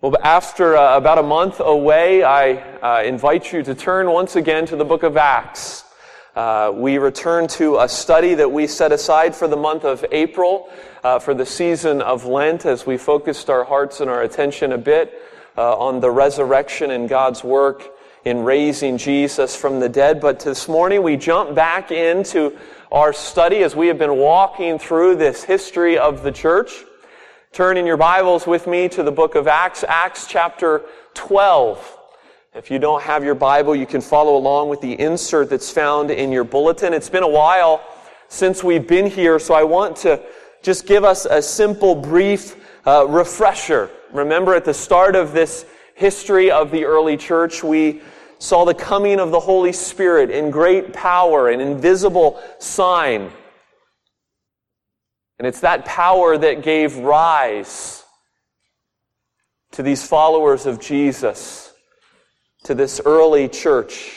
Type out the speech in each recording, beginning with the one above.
Well, after uh, about a month away, I uh, invite you to turn once again to the book of Acts. Uh, we return to a study that we set aside for the month of April, uh, for the season of Lent, as we focused our hearts and our attention a bit uh, on the resurrection and God's work in raising Jesus from the dead. But this morning we jump back into our study as we have been walking through this history of the church. Turn in your Bibles with me to the book of Acts, Acts chapter 12. If you don't have your Bible, you can follow along with the insert that's found in your bulletin. It's been a while since we've been here, so I want to just give us a simple, brief uh, refresher. Remember, at the start of this history of the early church, we saw the coming of the Holy Spirit in great power, an invisible sign and it's that power that gave rise to these followers of Jesus, to this early church.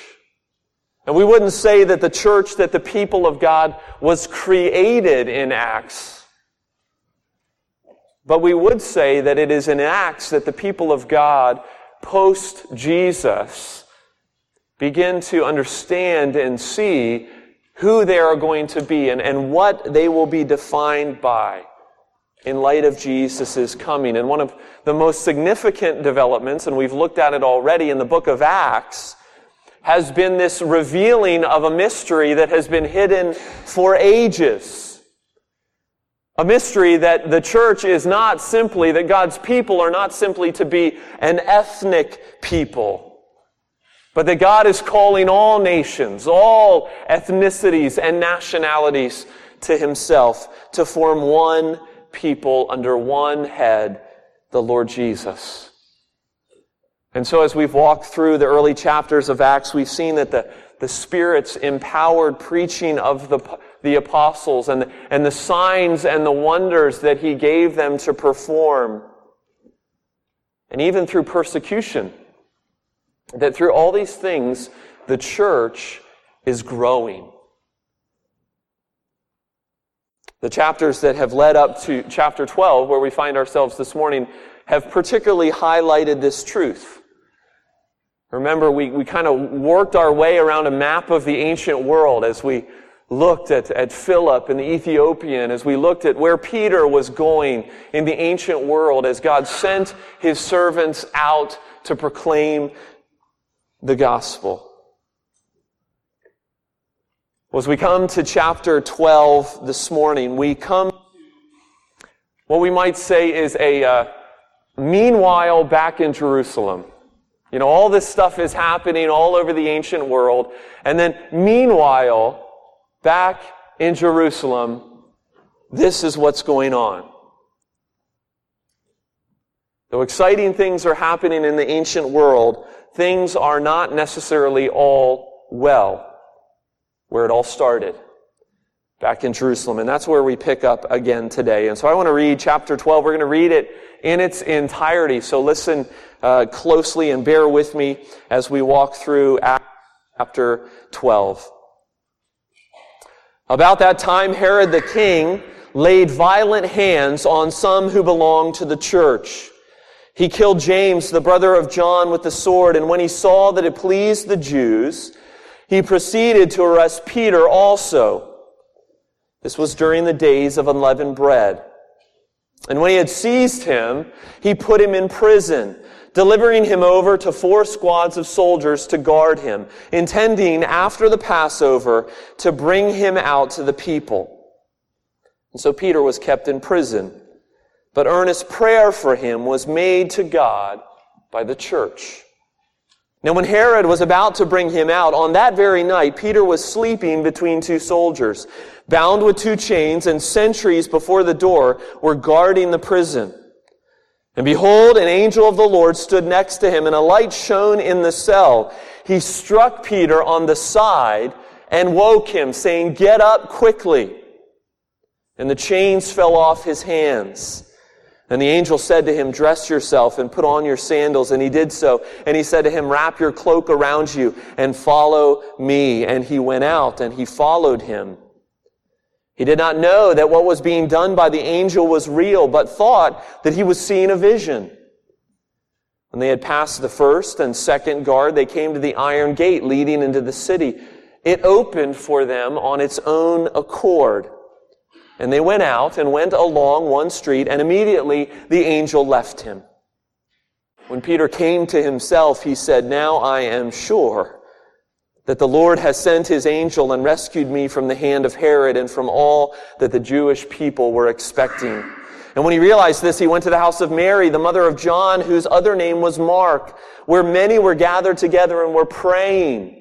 And we wouldn't say that the church, that the people of God was created in Acts. But we would say that it is in Acts that the people of God, post Jesus, begin to understand and see who they are going to be and, and what they will be defined by in light of Jesus' coming. And one of the most significant developments, and we've looked at it already in the book of Acts, has been this revealing of a mystery that has been hidden for ages. A mystery that the church is not simply, that God's people are not simply to be an ethnic people but that God is calling all nations, all ethnicities and nationalities to himself to form one people under one head, the Lord Jesus. And so as we've walked through the early chapters of Acts, we've seen that the, the Spirit's empowered preaching of the, the apostles and, and the signs and the wonders that He gave them to perform, and even through persecution, that through all these things, the church is growing. The chapters that have led up to chapter 12, where we find ourselves this morning, have particularly highlighted this truth. Remember, we, we kind of worked our way around a map of the ancient world as we looked at, at Philip and the Ethiopian, as we looked at where Peter was going in the ancient world, as God sent his servants out to proclaim the gospel. As we come to chapter 12 this morning, we come what we might say is a uh, meanwhile back in Jerusalem. You know, all this stuff is happening all over the ancient world. And then meanwhile, back in Jerusalem, this is what's going on. Though exciting things are happening in the ancient world, things are not necessarily all well where it all started back in Jerusalem. And that's where we pick up again today. And so I want to read chapter 12. We're going to read it in its entirety. So listen uh, closely and bear with me as we walk through chapter 12. About that time, Herod the king laid violent hands on some who belonged to the church he killed James, the brother of John, with the sword, and when he saw that it pleased the Jews, he proceeded to arrest Peter also. This was during the days of unleavened bread. And when he had seized him, he put him in prison, delivering him over to four squads of soldiers to guard him, intending after the Passover to bring him out to the people. And so Peter was kept in prison but earnest prayer for him was made to God by the church. Now, when Herod was about to bring him out, on that very night, Peter was sleeping between two soldiers, bound with two chains, and sentries before the door were guarding the prison. And behold, an angel of the Lord stood next to him, and a light shone in the cell. He struck Peter on the side and woke him, saying, Get up quickly. And the chains fell off his hands. And the angel said to him, Dress yourself and put on your sandals. And he did so. And he said to him, Wrap your cloak around you and follow me. And he went out and he followed him. He did not know that what was being done by the angel was real, but thought that he was seeing a vision. When they had passed the first and second guard, they came to the iron gate leading into the city. It opened for them on its own accord. And they went out and went along one street, and immediately the angel left him. When Peter came to himself, he said, Now I am sure that the Lord has sent his angel and rescued me from the hand of Herod and from all that the Jewish people were expecting. And when he realized this, he went to the house of Mary, the mother of John, whose other name was Mark, where many were gathered together and were praying.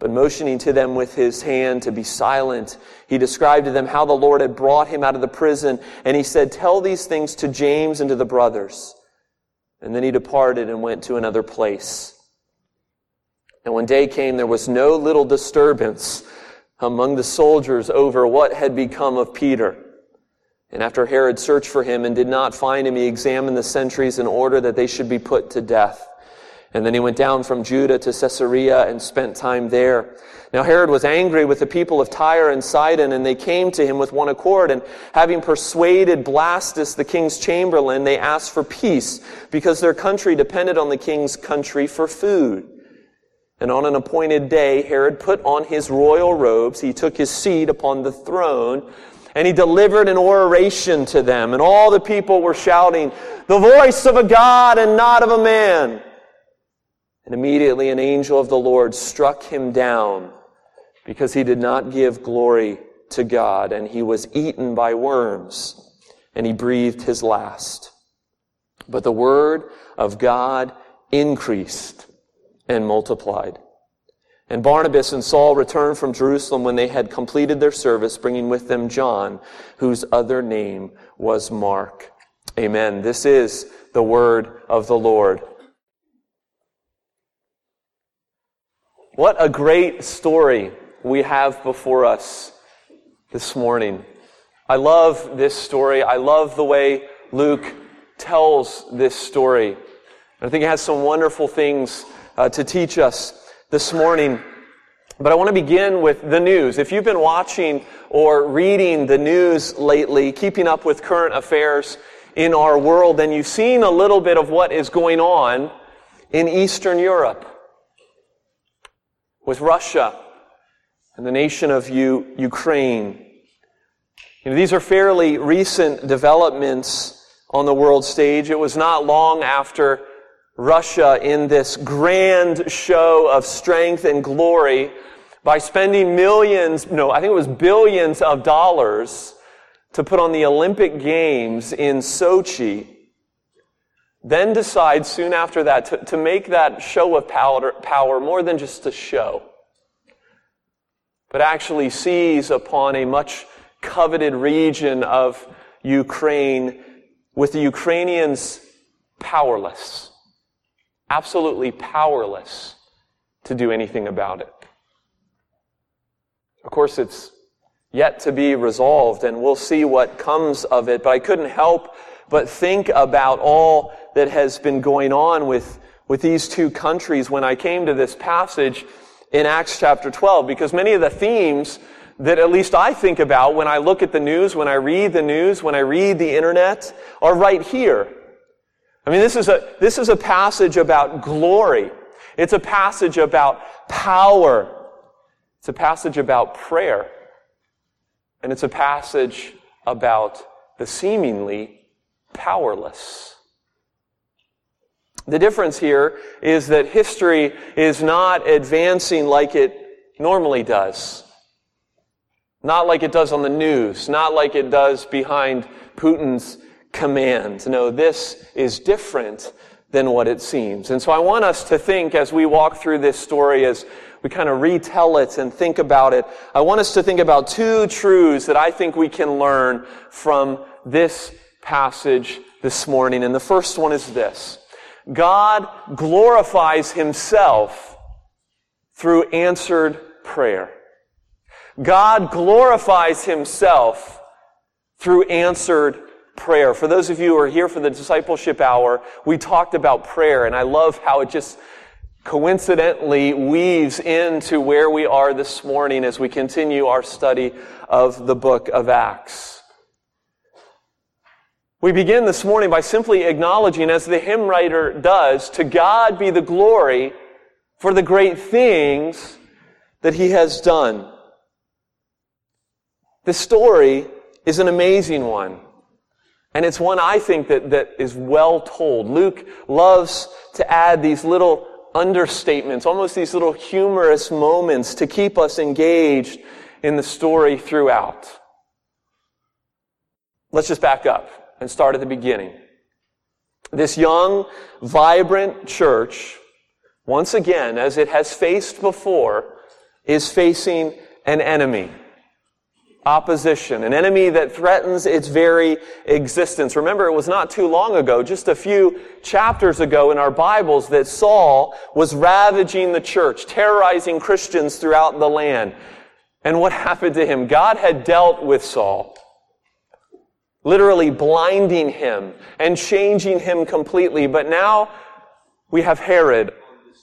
But motioning to them with his hand to be silent, he described to them how the Lord had brought him out of the prison, and he said, Tell these things to James and to the brothers. And then he departed and went to another place. And when day came, there was no little disturbance among the soldiers over what had become of Peter. And after Herod searched for him and did not find him, he examined the sentries in order that they should be put to death. And then he went down from Judea to Caesarea and spent time there. Now Herod was angry with the people of Tyre and Sidon, and they came to him with one accord. And having persuaded Blastus, the king's chamberlain, they asked for peace, because their country depended on the king's country for food. And on an appointed day, Herod put on his royal robes. He took his seat upon the throne and he delivered an oration to them. And all the people were shouting, the voice of a God and not of a man. And immediately an angel of the Lord struck him down because he did not give glory to God. And he was eaten by worms and he breathed his last. But the word of God increased and multiplied. And Barnabas and Saul returned from Jerusalem when they had completed their service, bringing with them John, whose other name was Mark. Amen. This is the word of the Lord. What a great story we have before us this morning. I love this story. I love the way Luke tells this story. I think it has some wonderful things uh, to teach us this morning. But I want to begin with the news. If you've been watching or reading the news lately, keeping up with current affairs in our world, then you've seen a little bit of what is going on in Eastern Europe with Russia and the nation of U- Ukraine. You know, these are fairly recent developments on the world stage. It was not long after Russia in this grand show of strength and glory by spending millions, no, I think it was billions of dollars to put on the Olympic Games in Sochi, then decide soon after that to, to make that show of power, power more than just a show, but actually seize upon a much coveted region of Ukraine with the Ukrainians powerless absolutely powerless to do anything about it. Of course, it's yet to be resolved, and we'll see what comes of it, but I couldn't help but think about all that has been going on with, with these two countries when I came to this passage in Acts chapter 12, because many of the themes that at least I think about when I look at the news, when I read the news, when I read the internet, are right here I mean, this is a, this is a passage about glory. It's a passage about power. It's a passage about prayer. And it's a passage about the seemingly powerless. The difference here is that history is not advancing like it normally does. Not like it does on the news, not like it does behind Putin's command. No, this is different than what it seems. And so I want us to think as we walk through this story, as we kind of retell it and think about it, I want us to think about two truths that I think we can learn from this passage this morning. And the first one is this. God glorifies himself through answered prayer. God glorifies himself through answered prayer. For those of you who are here for the discipleship hour, we talked about prayer, and I love how it just coincidentally weaves into where we are this morning as we continue our study of the book of Acts. We begin this morning by simply acknowledging, as the hymn writer does, to God be the glory for the great things that he has done. The story is an amazing one. And it's one I think that, that is well told. Luke loves to add these little understatements, almost these little humorous moments to keep us engaged in the story throughout. Let's just back up and start at the beginning. This young, vibrant church, once again, as it has faced before, is facing an enemy. Opposition, an enemy that threatens its very existence. Remember, it was not too long ago, just a few chapters ago in our Bibles, that Saul was ravaging the church, terrorizing Christians throughout the land. And what happened to him? God had dealt with Saul literally blinding him and changing him completely. But now we have Herod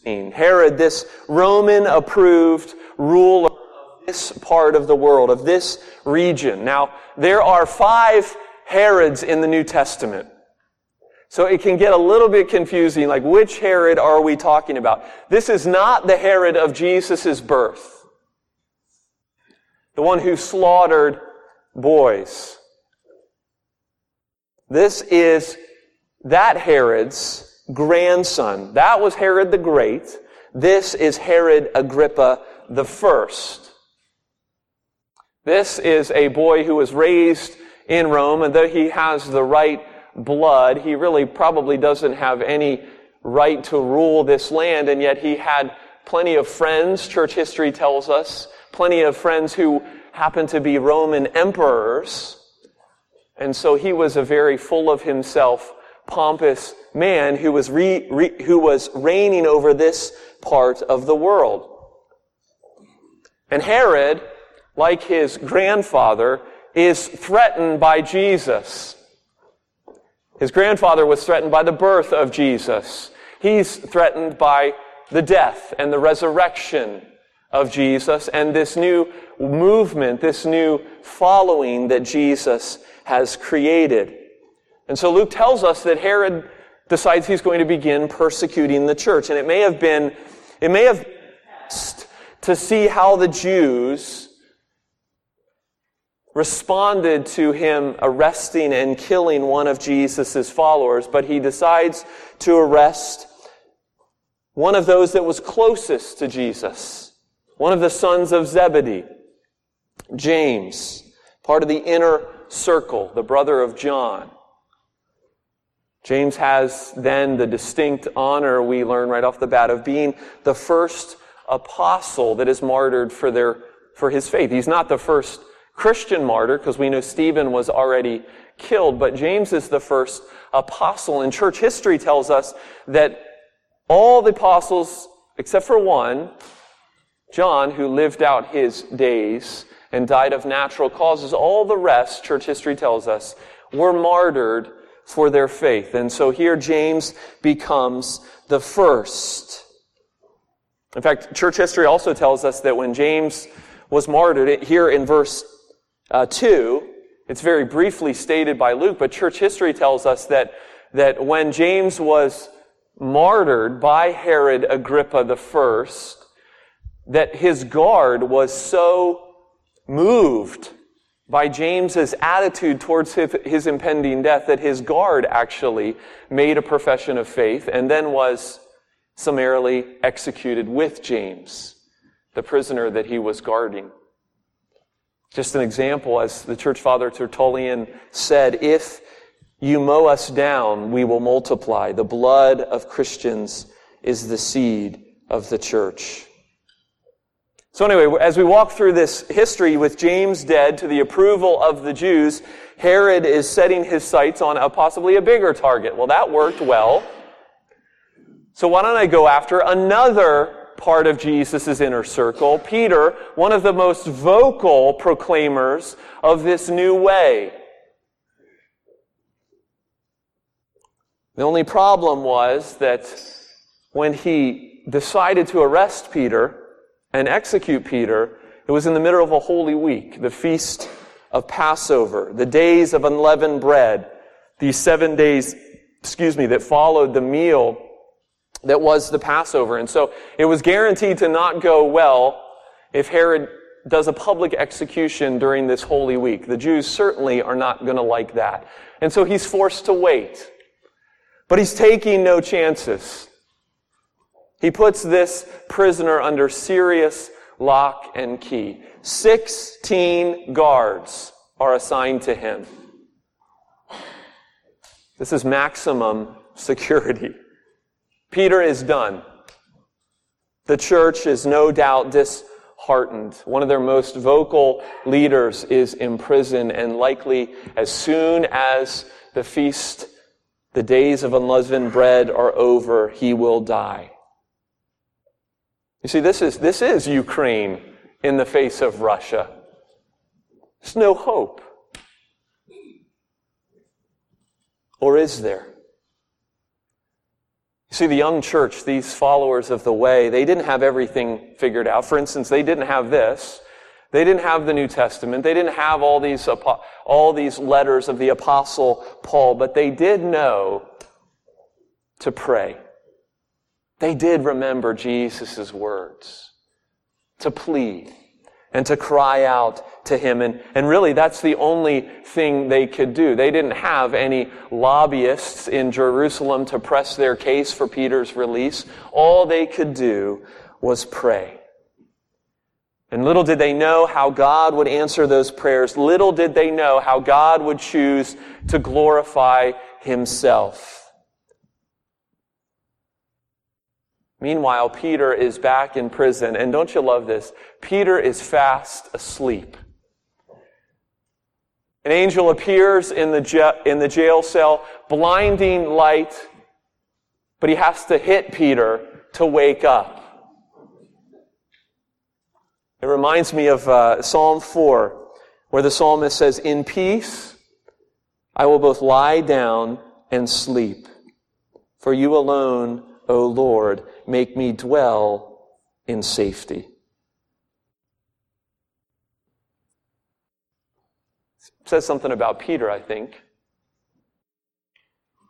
Herod, this Roman approved ruler of this part of the world, of this region. Now, there are five Herods in the New Testament. So it can get a little bit confusing, like which Herod are we talking about? This is not the Herod of Jesus' birth. The one who slaughtered boys. This is that Herod's grandson. That was Herod the Great. This is Herod Agrippa the First. This is a boy who was raised in Rome, and though he has the right blood, he really probably doesn't have any right to rule this land, and yet he had plenty of friends, church history tells us, plenty of friends who happened to be Roman emperors. And so he was a very full of himself, pompous man who was, re, re, who was reigning over this part of the world. And Herod, like his grandfather, is threatened by Jesus. His grandfather was threatened by the birth of Jesus. He's threatened by the death and the resurrection of Jesus and this new movement, this new following that Jesus has created. And so Luke tells us that Herod decides he's going to begin persecuting the church. And it may have been, it may have been to see how the Jews responded to him arresting and killing one of Jesus' followers, but he decides to arrest one of those that was closest to Jesus, one of the sons of Zebedee, James, part of the inner circle, the brother of John. James has then the distinct honor we learn right off the bat of being the first apostle that is martyred for their, for his faith. He's not the first Christian martyr because we know Stephen was already killed, but James is the first apostle. And church history tells us that all the apostles, except for one, John, who lived out his days, and died of natural causes. All the rest, church history tells us, were martyred for their faith. And so here James becomes the first. In fact, church history also tells us that when James was martyred, here in verse uh, 2, it's very briefly stated by Luke, but church history tells us that, that when James was martyred by Herod Agrippa the first, that his guard was so moved by James's attitude towards his, his, impending death that his guard actually made a profession of faith and then was summarily executed with James, the prisoner that he was guarding. Just an example, as the church father Tertullian said, if you mow us down, we will multiply. The blood of Christians is the seed of the church. So anyway, as we walk through this history with James dead to the approval of the Jews, Herod is setting his sights on a possibly a bigger target. Well, that worked well. So why don't I go after another part of Jesus' inner circle, Peter, one of the most vocal proclaimers of this new way. The only problem was that when he decided to arrest Peter and execute Peter, it was in the middle of a holy week, the feast of Passover, the days of unleavened bread, these seven days, excuse me, that followed the meal that was the Passover. And so it was guaranteed to not go well if Herod does a public execution during this holy week. The Jews certainly are not going to like that. And so he's forced to wait. But he's taking no chances. He puts this prisoner under serious lock and key. Sixteen guards are assigned to him. This is maximum security. Peter is done. The church is no doubt disheartened. One of their most vocal leaders is imprisoned, and likely as soon as the feast, the days of unleavened bread are over, he will die. You see, this is, this is Ukraine in the face of Russia. There's no hope. Or is there? You see, the young church, these followers of the way, they didn't have everything figured out. For instance, they didn't have this. They didn't have the New Testament. They didn't have all these, all these letters of the apostle Paul, but they did know to pray. They did remember Jesus' words to plead and to cry out to him. And, and really, that's the only thing they could do. They didn't have any lobbyists in Jerusalem to press their case for Peter's release. All they could do was pray. And little did they know how God would answer those prayers. Little did they know how God would choose to glorify himself. Meanwhile, Peter is back in prison. And don't you love this? Peter is fast asleep. An angel appears in the, in the jail cell, blinding light, but he has to hit Peter to wake up. It reminds me of uh, Psalm 4, where the psalmist says, In peace I will both lie down and sleep, for you alone O Lord, make me dwell in safety. Says something about Peter, I think.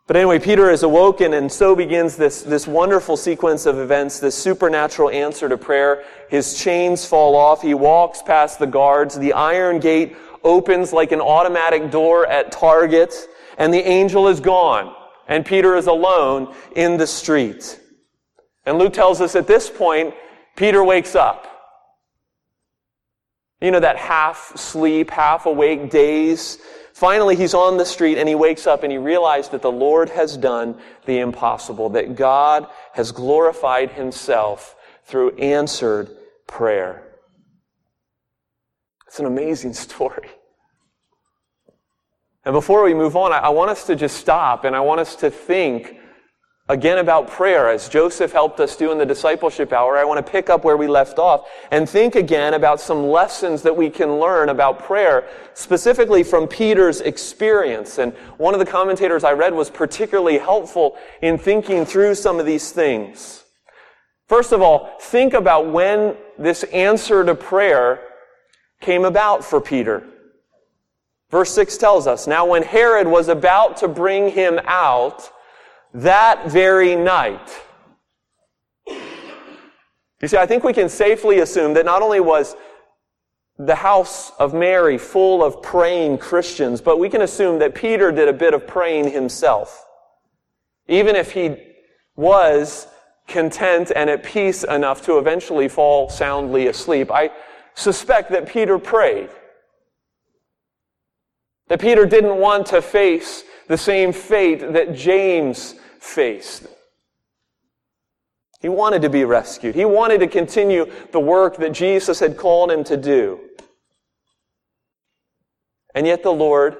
But anyway, Peter is awoken, and so begins this, this wonderful sequence of events, this supernatural answer to prayer. His chains fall off. He walks past the guards. The iron gate opens like an automatic door at Target, and the angel is gone and Peter is alone in the street. And Luke tells us at this point, Peter wakes up. You know, that half sleep, half awake days. Finally, he's on the street and he wakes up and he realizes that the Lord has done the impossible, that God has glorified himself through answered prayer. It's an amazing story. And before we move on, I want us to just stop and I want us to think again about prayer as Joseph helped us do in the discipleship hour. I want to pick up where we left off and think again about some lessons that we can learn about prayer, specifically from Peter's experience. And one of the commentators I read was particularly helpful in thinking through some of these things. First of all, think about when this answer to prayer came about for Peter. Verse 6 tells us, Now when Herod was about to bring him out, that very night, you see, I think we can safely assume that not only was the house of Mary full of praying Christians, but we can assume that Peter did a bit of praying himself. Even if he was content and at peace enough to eventually fall soundly asleep, I suspect that Peter prayed. That Peter didn't want to face the same fate that James faced. He wanted to be rescued. He wanted to continue the work that Jesus had called him to do. And yet the Lord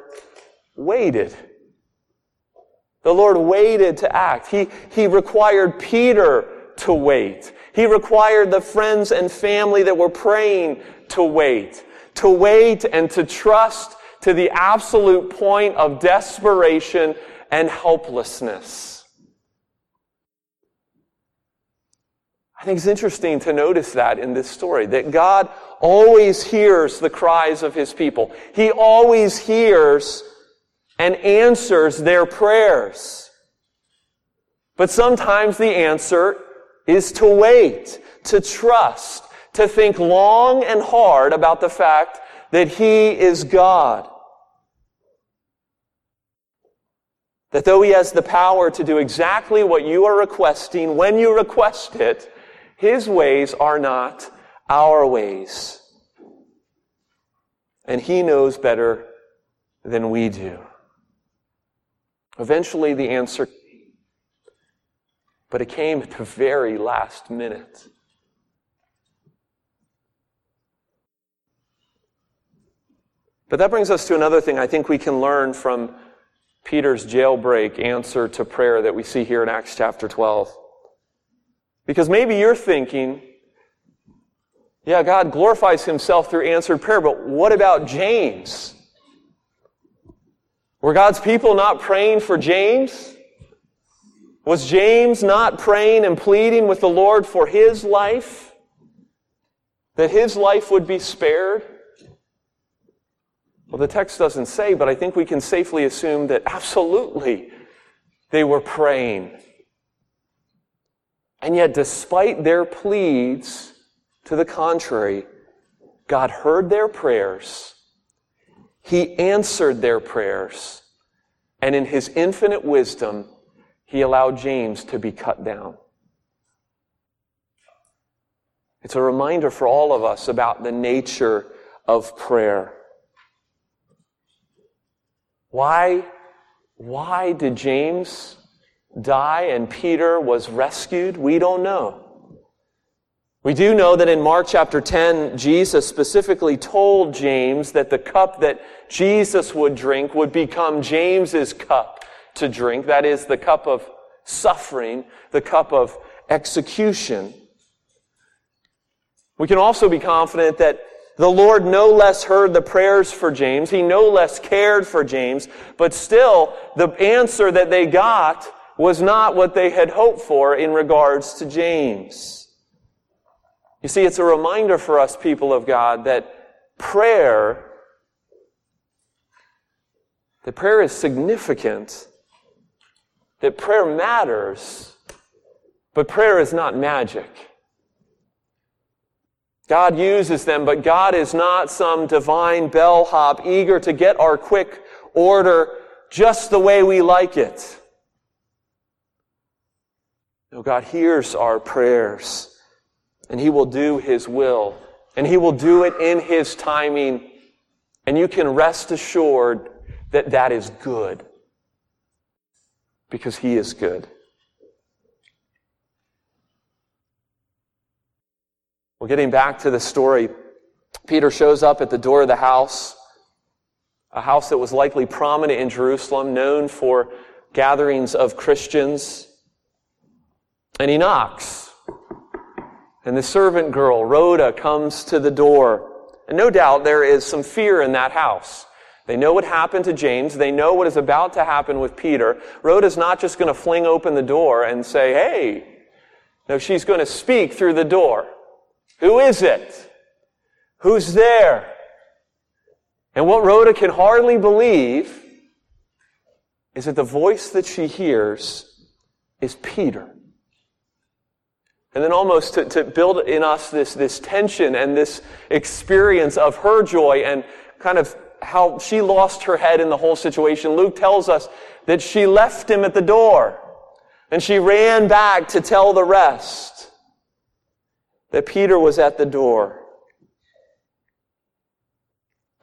waited. The Lord waited to act. He, he required Peter to wait. He required the friends and family that were praying to wait. To wait and to trust to the absolute point of desperation and helplessness. I think it's interesting to notice that in this story, that God always hears the cries of his people. He always hears and answers their prayers. But sometimes the answer is to wait, to trust, to think long and hard about the fact that He is God. That though He has the power to do exactly what you are requesting when you request it, His ways are not our ways. And He knows better than we do. Eventually, the answer came, but it came at the very last minute. But that brings us to another thing I think we can learn from Peter's jailbreak answer to prayer that we see here in Acts chapter 12. Because maybe you're thinking, yeah, God glorifies himself through answered prayer, but what about James? Were God's people not praying for James? Was James not praying and pleading with the Lord for his life? That his life would be spared? Well, the text doesn't say, but I think we can safely assume that absolutely they were praying. And yet, despite their pleads to the contrary, God heard their prayers he answered their prayers, and in his infinite wisdom, he allowed James to be cut down. It's a reminder for all of us about the nature of prayer. Why, why did James die and Peter was rescued? We don't know. We do know that in Mark chapter 10, Jesus specifically told James that the cup that Jesus would drink would become James's cup to drink. That is the cup of suffering, the cup of execution. We can also be confident that the Lord no less heard the prayers for James. He no less cared for James, but still the answer that they got was not what they had hoped for in regards to James. You see, it's a reminder for us, people of God, that prayer, that prayer is significant, that prayer matters, but prayer is not magic. God uses them, but God is not some divine bellhop eager to get our quick order just the way we like it. No, God hears our prayers and He will do His will. And He will do it in His timing. And you can rest assured that that is good. Because He is good. Well, getting back to the story, Peter shows up at the door of the house, a house that was likely prominent in Jerusalem, known for gatherings of Christians. And he knocks. And the servant girl, Rhoda, comes to the door. And no doubt there is some fear in that house. They know what happened to James. They know what is about to happen with Peter. Rhoda's not just going to fling open the door and say, hey. No, she's going to speak through the door. Who is it? Who's there? And what Rhoda can hardly believe is that the voice that she hears is Peter. And then almost to, to build in us this, this tension and this experience of her joy and kind of how she lost her head in the whole situation. Luke tells us that she left him at the door and she ran back to tell the rest that Peter was at the door.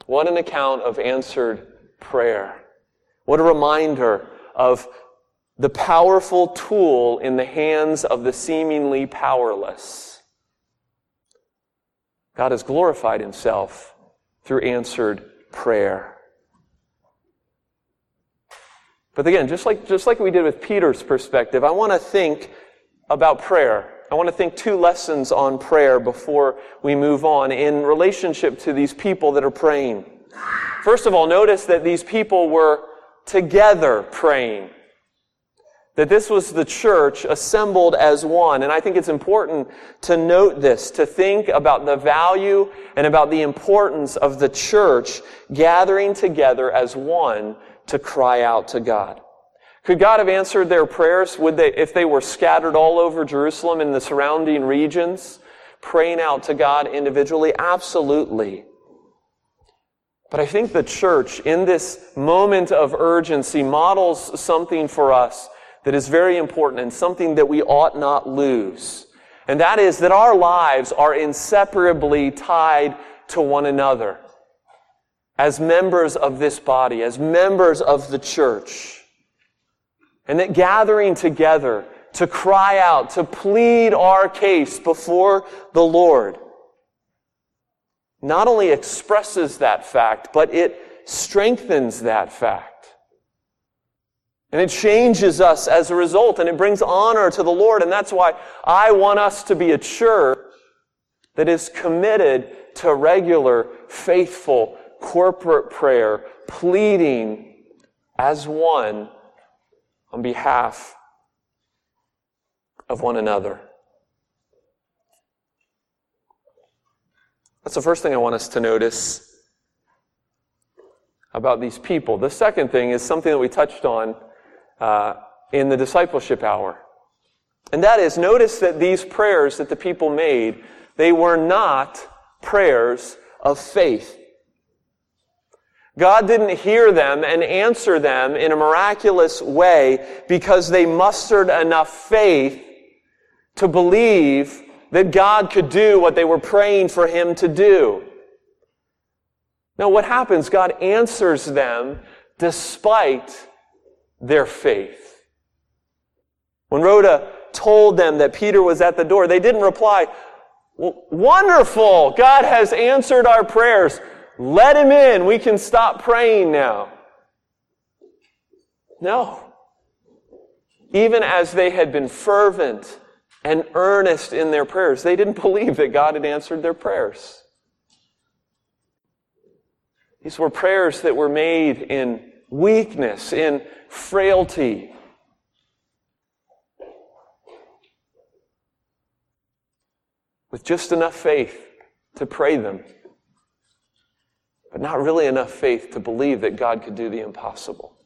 What an account of answered prayer. What a reminder of the powerful tool in the hands of the seemingly powerless. God has glorified himself through answered prayer. But again, just like, just like we did with Peter's perspective, I want to think about prayer. I want to think two lessons on prayer before we move on in relationship to these people that are praying. First of all, notice that these people were together praying. That this was the church assembled as one. And I think it's important to note this, to think about the value and about the importance of the church gathering together as one to cry out to God. Could God have answered their prayers would they, if they were scattered all over Jerusalem and the surrounding regions, praying out to God individually? Absolutely. But I think the church, in this moment of urgency, models something for us that is very important and something that we ought not lose. And that is that our lives are inseparably tied to one another as members of this body, as members of the church. And that gathering together to cry out, to plead our case before the Lord, not only expresses that fact, but it strengthens that fact. And it changes us as a result, and it brings honor to the Lord. And that's why I want us to be a church that is committed to regular, faithful, corporate prayer, pleading as one on behalf of one another. That's the first thing I want us to notice about these people. The second thing is something that we touched on uh, in the discipleship hour. And that is, notice that these prayers that the people made, they were not prayers of faith. God didn't hear them and answer them in a miraculous way because they mustered enough faith to believe that God could do what they were praying for Him to do. Now, what happens? God answers them despite their faith. When Rhoda told them that Peter was at the door, they didn't reply, Wonderful! God has answered our prayers. Let him in. We can stop praying now. No. Even as they had been fervent and earnest in their prayers, they didn't believe that God had answered their prayers. These were prayers that were made in weakness, in frailty. With just enough faith to pray them but not really enough faith to believe that God could do the impossible.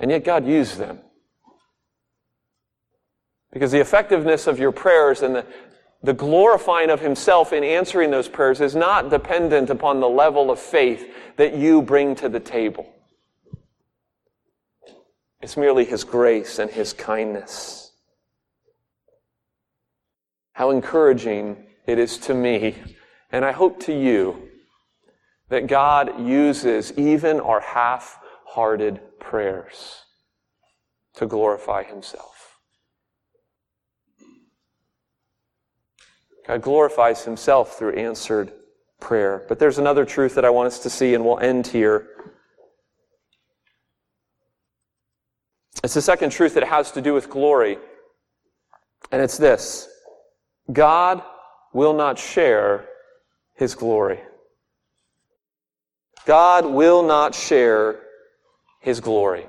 And yet God used them. Because the effectiveness of your prayers and the, the glorifying of Himself in answering those prayers is not dependent upon the level of faith that you bring to the table. It's merely His grace and His kindness. How encouraging it is to me, and I hope to you, that God uses even our half hearted prayers to glorify Himself. God glorifies Himself through answered prayer. But there's another truth that I want us to see, and we'll end here. It's the second truth that has to do with glory. And it's this God will not share His glory. God will not share his glory.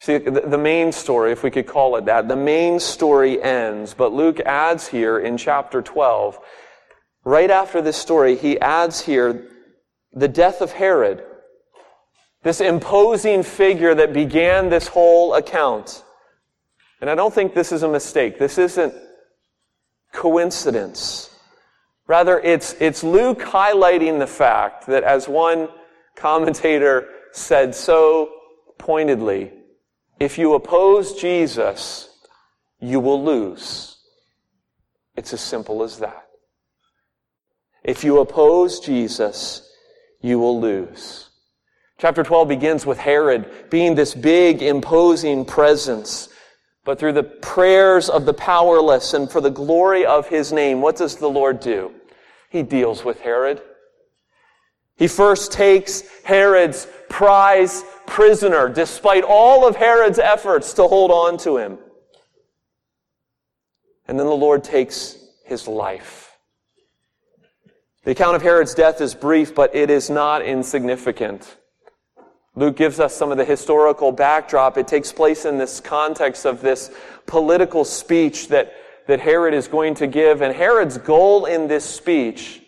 See, the main story, if we could call it that, the main story ends, but Luke adds here in chapter 12, right after this story, he adds here the death of Herod, this imposing figure that began this whole account. And I don't think this is a mistake. This isn't coincidence. Rather, it's, it's Luke highlighting the fact that, as one commentator said so pointedly, if you oppose Jesus, you will lose. It's as simple as that. If you oppose Jesus, you will lose. Chapter 12 begins with Herod being this big, imposing presence. But through the prayers of the powerless and for the glory of his name, what does the Lord do? He deals with Herod. He first takes Herod's prize prisoner, despite all of Herod's efforts to hold on to him. And then the Lord takes his life. The account of Herod's death is brief, but it is not insignificant. Luke gives us some of the historical backdrop. It takes place in this context of this political speech that, that Herod is going to give. And Herod's goal in this speech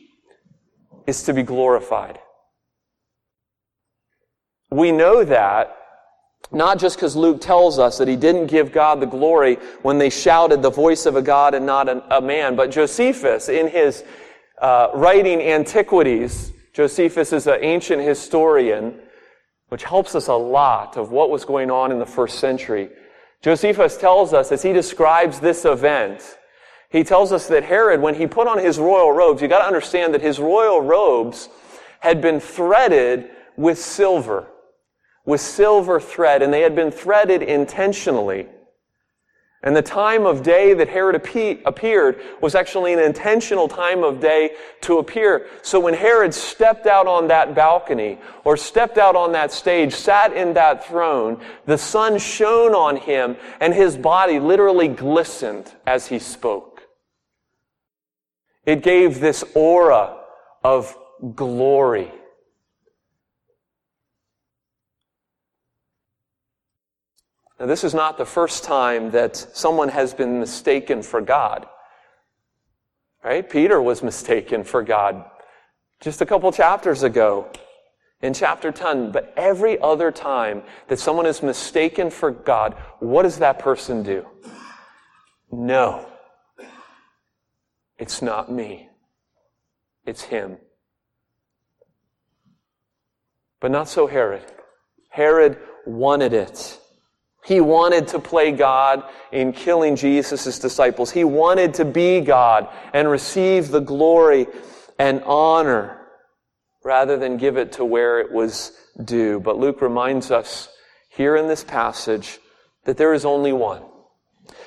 is to be glorified. We know that not just because Luke tells us that he didn't give God the glory when they shouted the voice of a God and not a, a man, but Josephus, in his uh, writing Antiquities, Josephus is an ancient historian, which helps us a lot of what was going on in the first century. Josephus tells us, as he describes this event, he tells us that Herod, when he put on his royal robes, you gotta understand that his royal robes had been threaded with silver, with silver thread, and they had been threaded intentionally. And the time of day that Herod appeared was actually an intentional time of day to appear. So when Herod stepped out on that balcony or stepped out on that stage, sat in that throne, the sun shone on him and his body literally glistened as he spoke. It gave this aura of glory. Now, this is not the first time that someone has been mistaken for God. Right? Peter was mistaken for God just a couple chapters ago in chapter 10. But every other time that someone is mistaken for God, what does that person do? No. It's not me. It's him. But not so Herod. Herod wanted it. He wanted to play God in killing Jesus' disciples. He wanted to be God and receive the glory and honor rather than give it to where it was due. But Luke reminds us here in this passage that there is only one.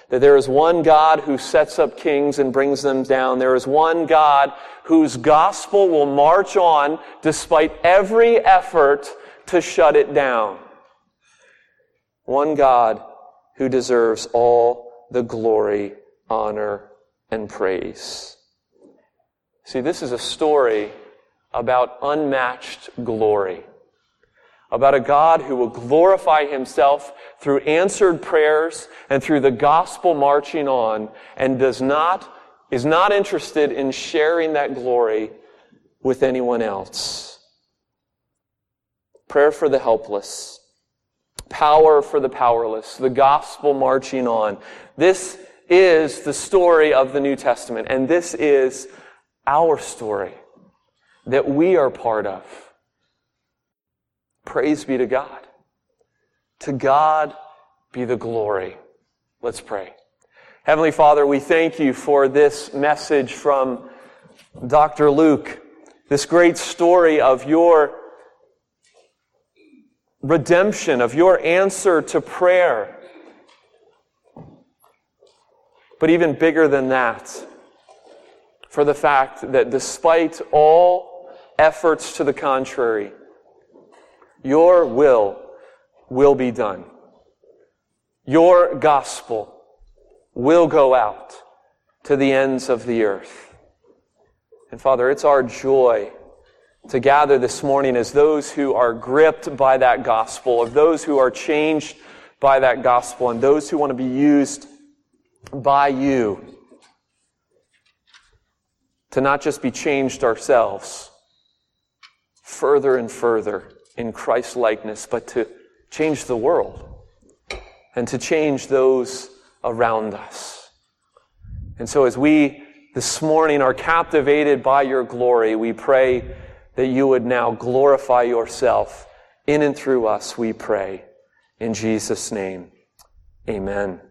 That there is one God who sets up kings and brings them down. There is one God whose gospel will march on despite every effort to shut it down one God who deserves all the glory, honor, and praise. See, this is a story about unmatched glory. About a God who will glorify himself through answered prayers and through the gospel marching on and does not, is not interested in sharing that glory with anyone else. Prayer for the helpless power for the powerless, the gospel marching on. This is the story of the New Testament, and this is our story that we are part of. Praise be to God. To God be the glory. Let's pray. Heavenly Father, we thank you for this message from Dr. Luke, this great story of your redemption, of your answer to prayer. But even bigger than that, for the fact that despite all efforts to the contrary, your will will be done. Your gospel will go out to the ends of the earth. And Father, it's our joy to gather this morning as those who are gripped by that gospel, of those who are changed by that gospel, and those who want to be used by you to not just be changed ourselves further and further in Christ likeness, but to change the world and to change those around us. And so as we this morning are captivated by your glory, we pray that you would now glorify yourself in and through us, we pray. In Jesus' name, amen.